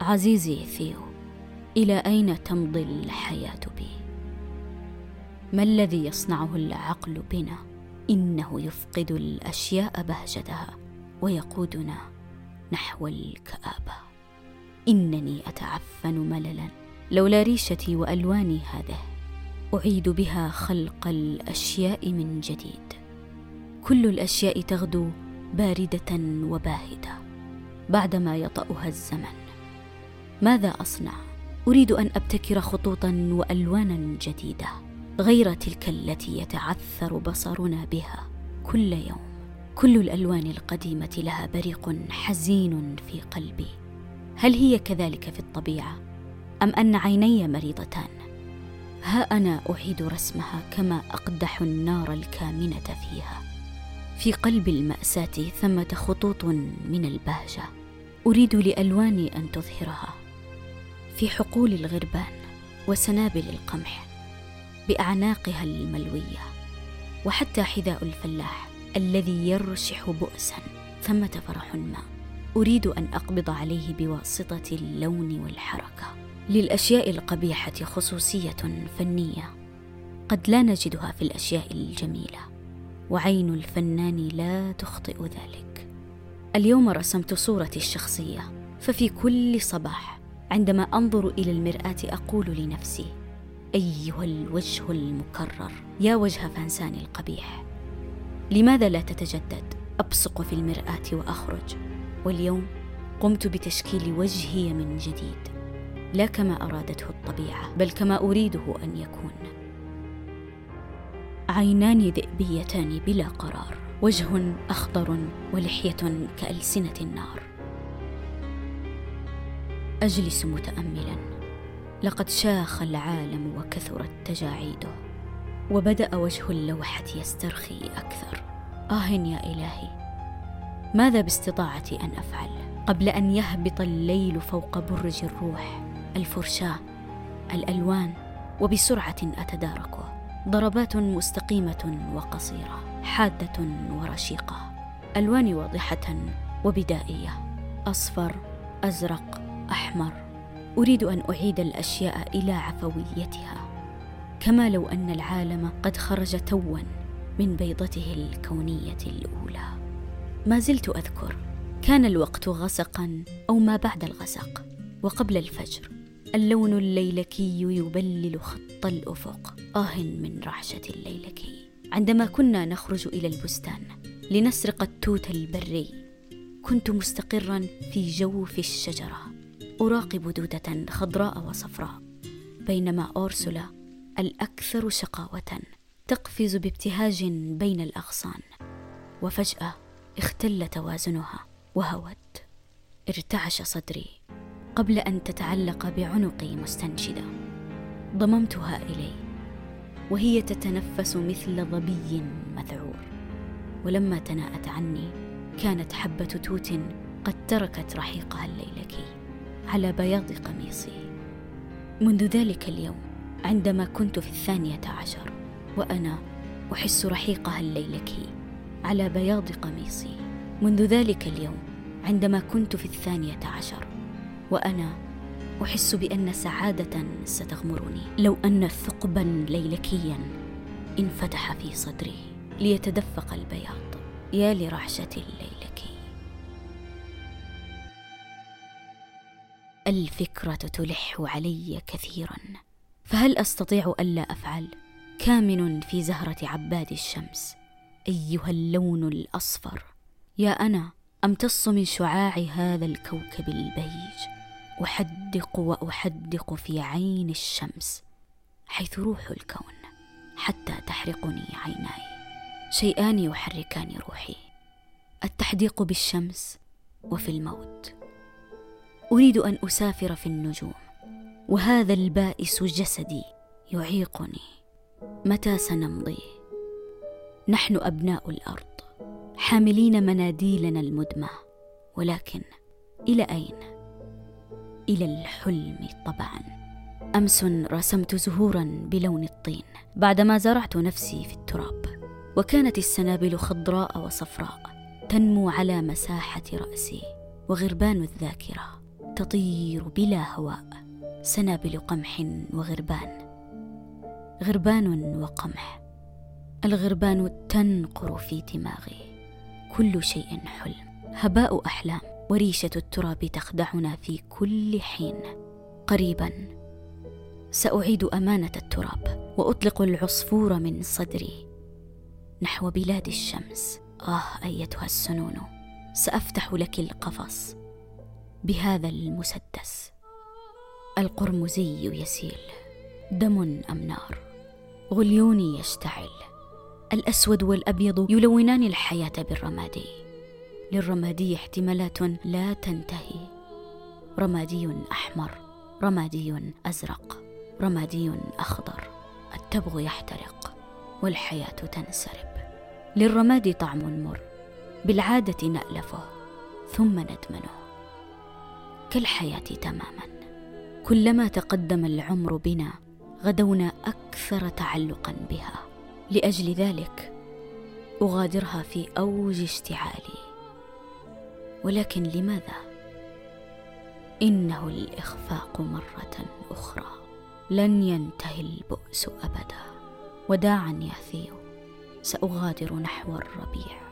عزيزي ثيو إلى أين تمضي الحياة بي؟ ما الذي يصنعه العقل بنا؟ إنه يفقد الأشياء بهجتها ويقودنا نحو الكآبة. إنني أتعفن مللا لولا ريشتي وألواني هذه. أعيد بها خلق الأشياء من جديد. كل الأشياء تغدو باردة وباهتة بعدما يطأها الزمن. ماذا أصنع؟ أريد أن أبتكر خطوطا وألوانا جديدة غير تلك التي يتعثر بصرنا بها كل يوم. كل الألوان القديمة لها بريق حزين في قلبي. هل هي كذلك في الطبيعة؟ أم أن عيني مريضتان؟ ها أنا أعيد رسمها كما أقدح النار الكامنة فيها. في قلب المأساة ثمة خطوط من البهجة. أريد لألواني أن تظهرها. في حقول الغربان وسنابل القمح بأعناقها الملوية وحتى حذاء الفلاح الذي يرشح بؤسا ثمه فرح ما أريد أن أقبض عليه بواسطة اللون والحركة للأشياء القبيحة خصوصية فنية قد لا نجدها في الأشياء الجميلة وعين الفنان لا تخطئ ذلك اليوم رسمت صورتي الشخصية ففي كل صباح عندما أنظر إلى المرآة أقول لنفسي أيها الوجه المكرر يا وجه فانسان القبيح لماذا لا تتجدد؟ أبصق في المرآة وأخرج. واليوم قمت بتشكيل وجهي من جديد لا كما أرادته الطبيعة بل كما أريده أن يكون. عينان ذئبيتان بلا قرار وجه أخضر ولحية كألسنة النار. أجلس متاملا. لقد شاخ العالم وكثرت تجاعيده وبدأ وجه اللوحة يسترخي أكثر. آه يا إلهي ماذا باستطاعتي أن أفعل؟ قبل أن يهبط الليل فوق برج الروح الفرشاة الألوان وبسرعة أتداركه. ضربات مستقيمة وقصيرة حادة ورشيقة ألوان واضحة وبدائية أصفر أزرق أحمر. أريد أن أعيد الأشياء إلى عفويتها. كما لو أن العالم قد خرج توا من بيضته الكونية الأولى. ما زلت أذكر. كان الوقت غسقا أو ما بعد الغسق. وقبل الفجر. اللون الليلكي يبلل خط الأفق. آه من رعشة الليلكي. عندما كنا نخرج إلى البستان لنسرق التوت البري كنت مستقرا في جوف الشجرة. أراقب دودة خضراء وصفراء بينما أورسولا الأكثر شقاوة تقفز بابتهاج بين الأغصان وفجأة اختل توازنها وهوت. ارتعش صدري قبل أن تتعلق بعنقي مستنشدة. ضممتها إلي وهي تتنفس مثل ظبي مذعور. ولما تناءت عني كانت حبة توت قد تركت رحيقها الليلكي. على بياض قميصي. منذ ذلك اليوم عندما كنت في الثانية عشر وأنا أحس رحيقها الليلكي على بياض قميصي. منذ ذلك اليوم عندما كنت في الثانية عشر وأنا أحس بأن سعادة ستغمرني. لو أن ثقبا ليلكيا انفتح في صدري ليتدفق البياض. يا لرعشة الليلكي الفكرة تلح علي كثيرا فهل أستطيع ألا أفعل؟ كامن في زهرة عباد الشمس أيها اللون الأصفر. يا أنا أمتص من شعاع هذا الكوكب البيج أحدق وأحدق في عين الشمس حيث روح الكون حتى تحرقني عيناي. شيئان يحركان روحي التحديق بالشمس وفي الموت. أريد أن أسافر في النجوم وهذا البائس جسدي يعيقني. متى سنمضي؟ نحن أبناء الأرض حاملين مناديلنا المدمى ولكن إلى أين؟ إلى الحلم طبعا. أمس رسمت زهورا بلون الطين بعدما زرعت نفسي في التراب وكانت السنابل خضراء وصفراء تنمو على مساحة رأسي وغربان الذاكرة. تطير بلا هواء سنابل قمح وغربان. غربان وقمح الغربان تنقر في دماغي كل شيء حلم هباء أحلام وريشة التراب تخدعنا في كل حين. قريبا سأعيد أمانة التراب وأطلق العصفور من صدري. نحو بلاد الشمس آه أيتها السنون سأفتح لك القفص. بهذا المسدس. القرمزي يسيل. دم أم نار؟ غليوني يشتعل. الأسود والأبيض يلونان الحياة بالرمادي. للرمادي احتمالات لا تنتهي. رمادي أحمر رمادي أزرق رمادي أخضر. التبغ يحترق والحياة تنسرب. للرماد طعم مر بالعادة نألفه ثم ندمنه. كالحياة تماما. كلما تقدم العمر بنا غدونا أكثر تعلقا بها. لأجل ذلك أغادرها في أوج اشتعالي. ولكن لماذا؟ إنه الإخفاق مرة أخرى. لن ينتهي البؤس ابدا. وداعا يا ثيو سأغادر نحو الربيع.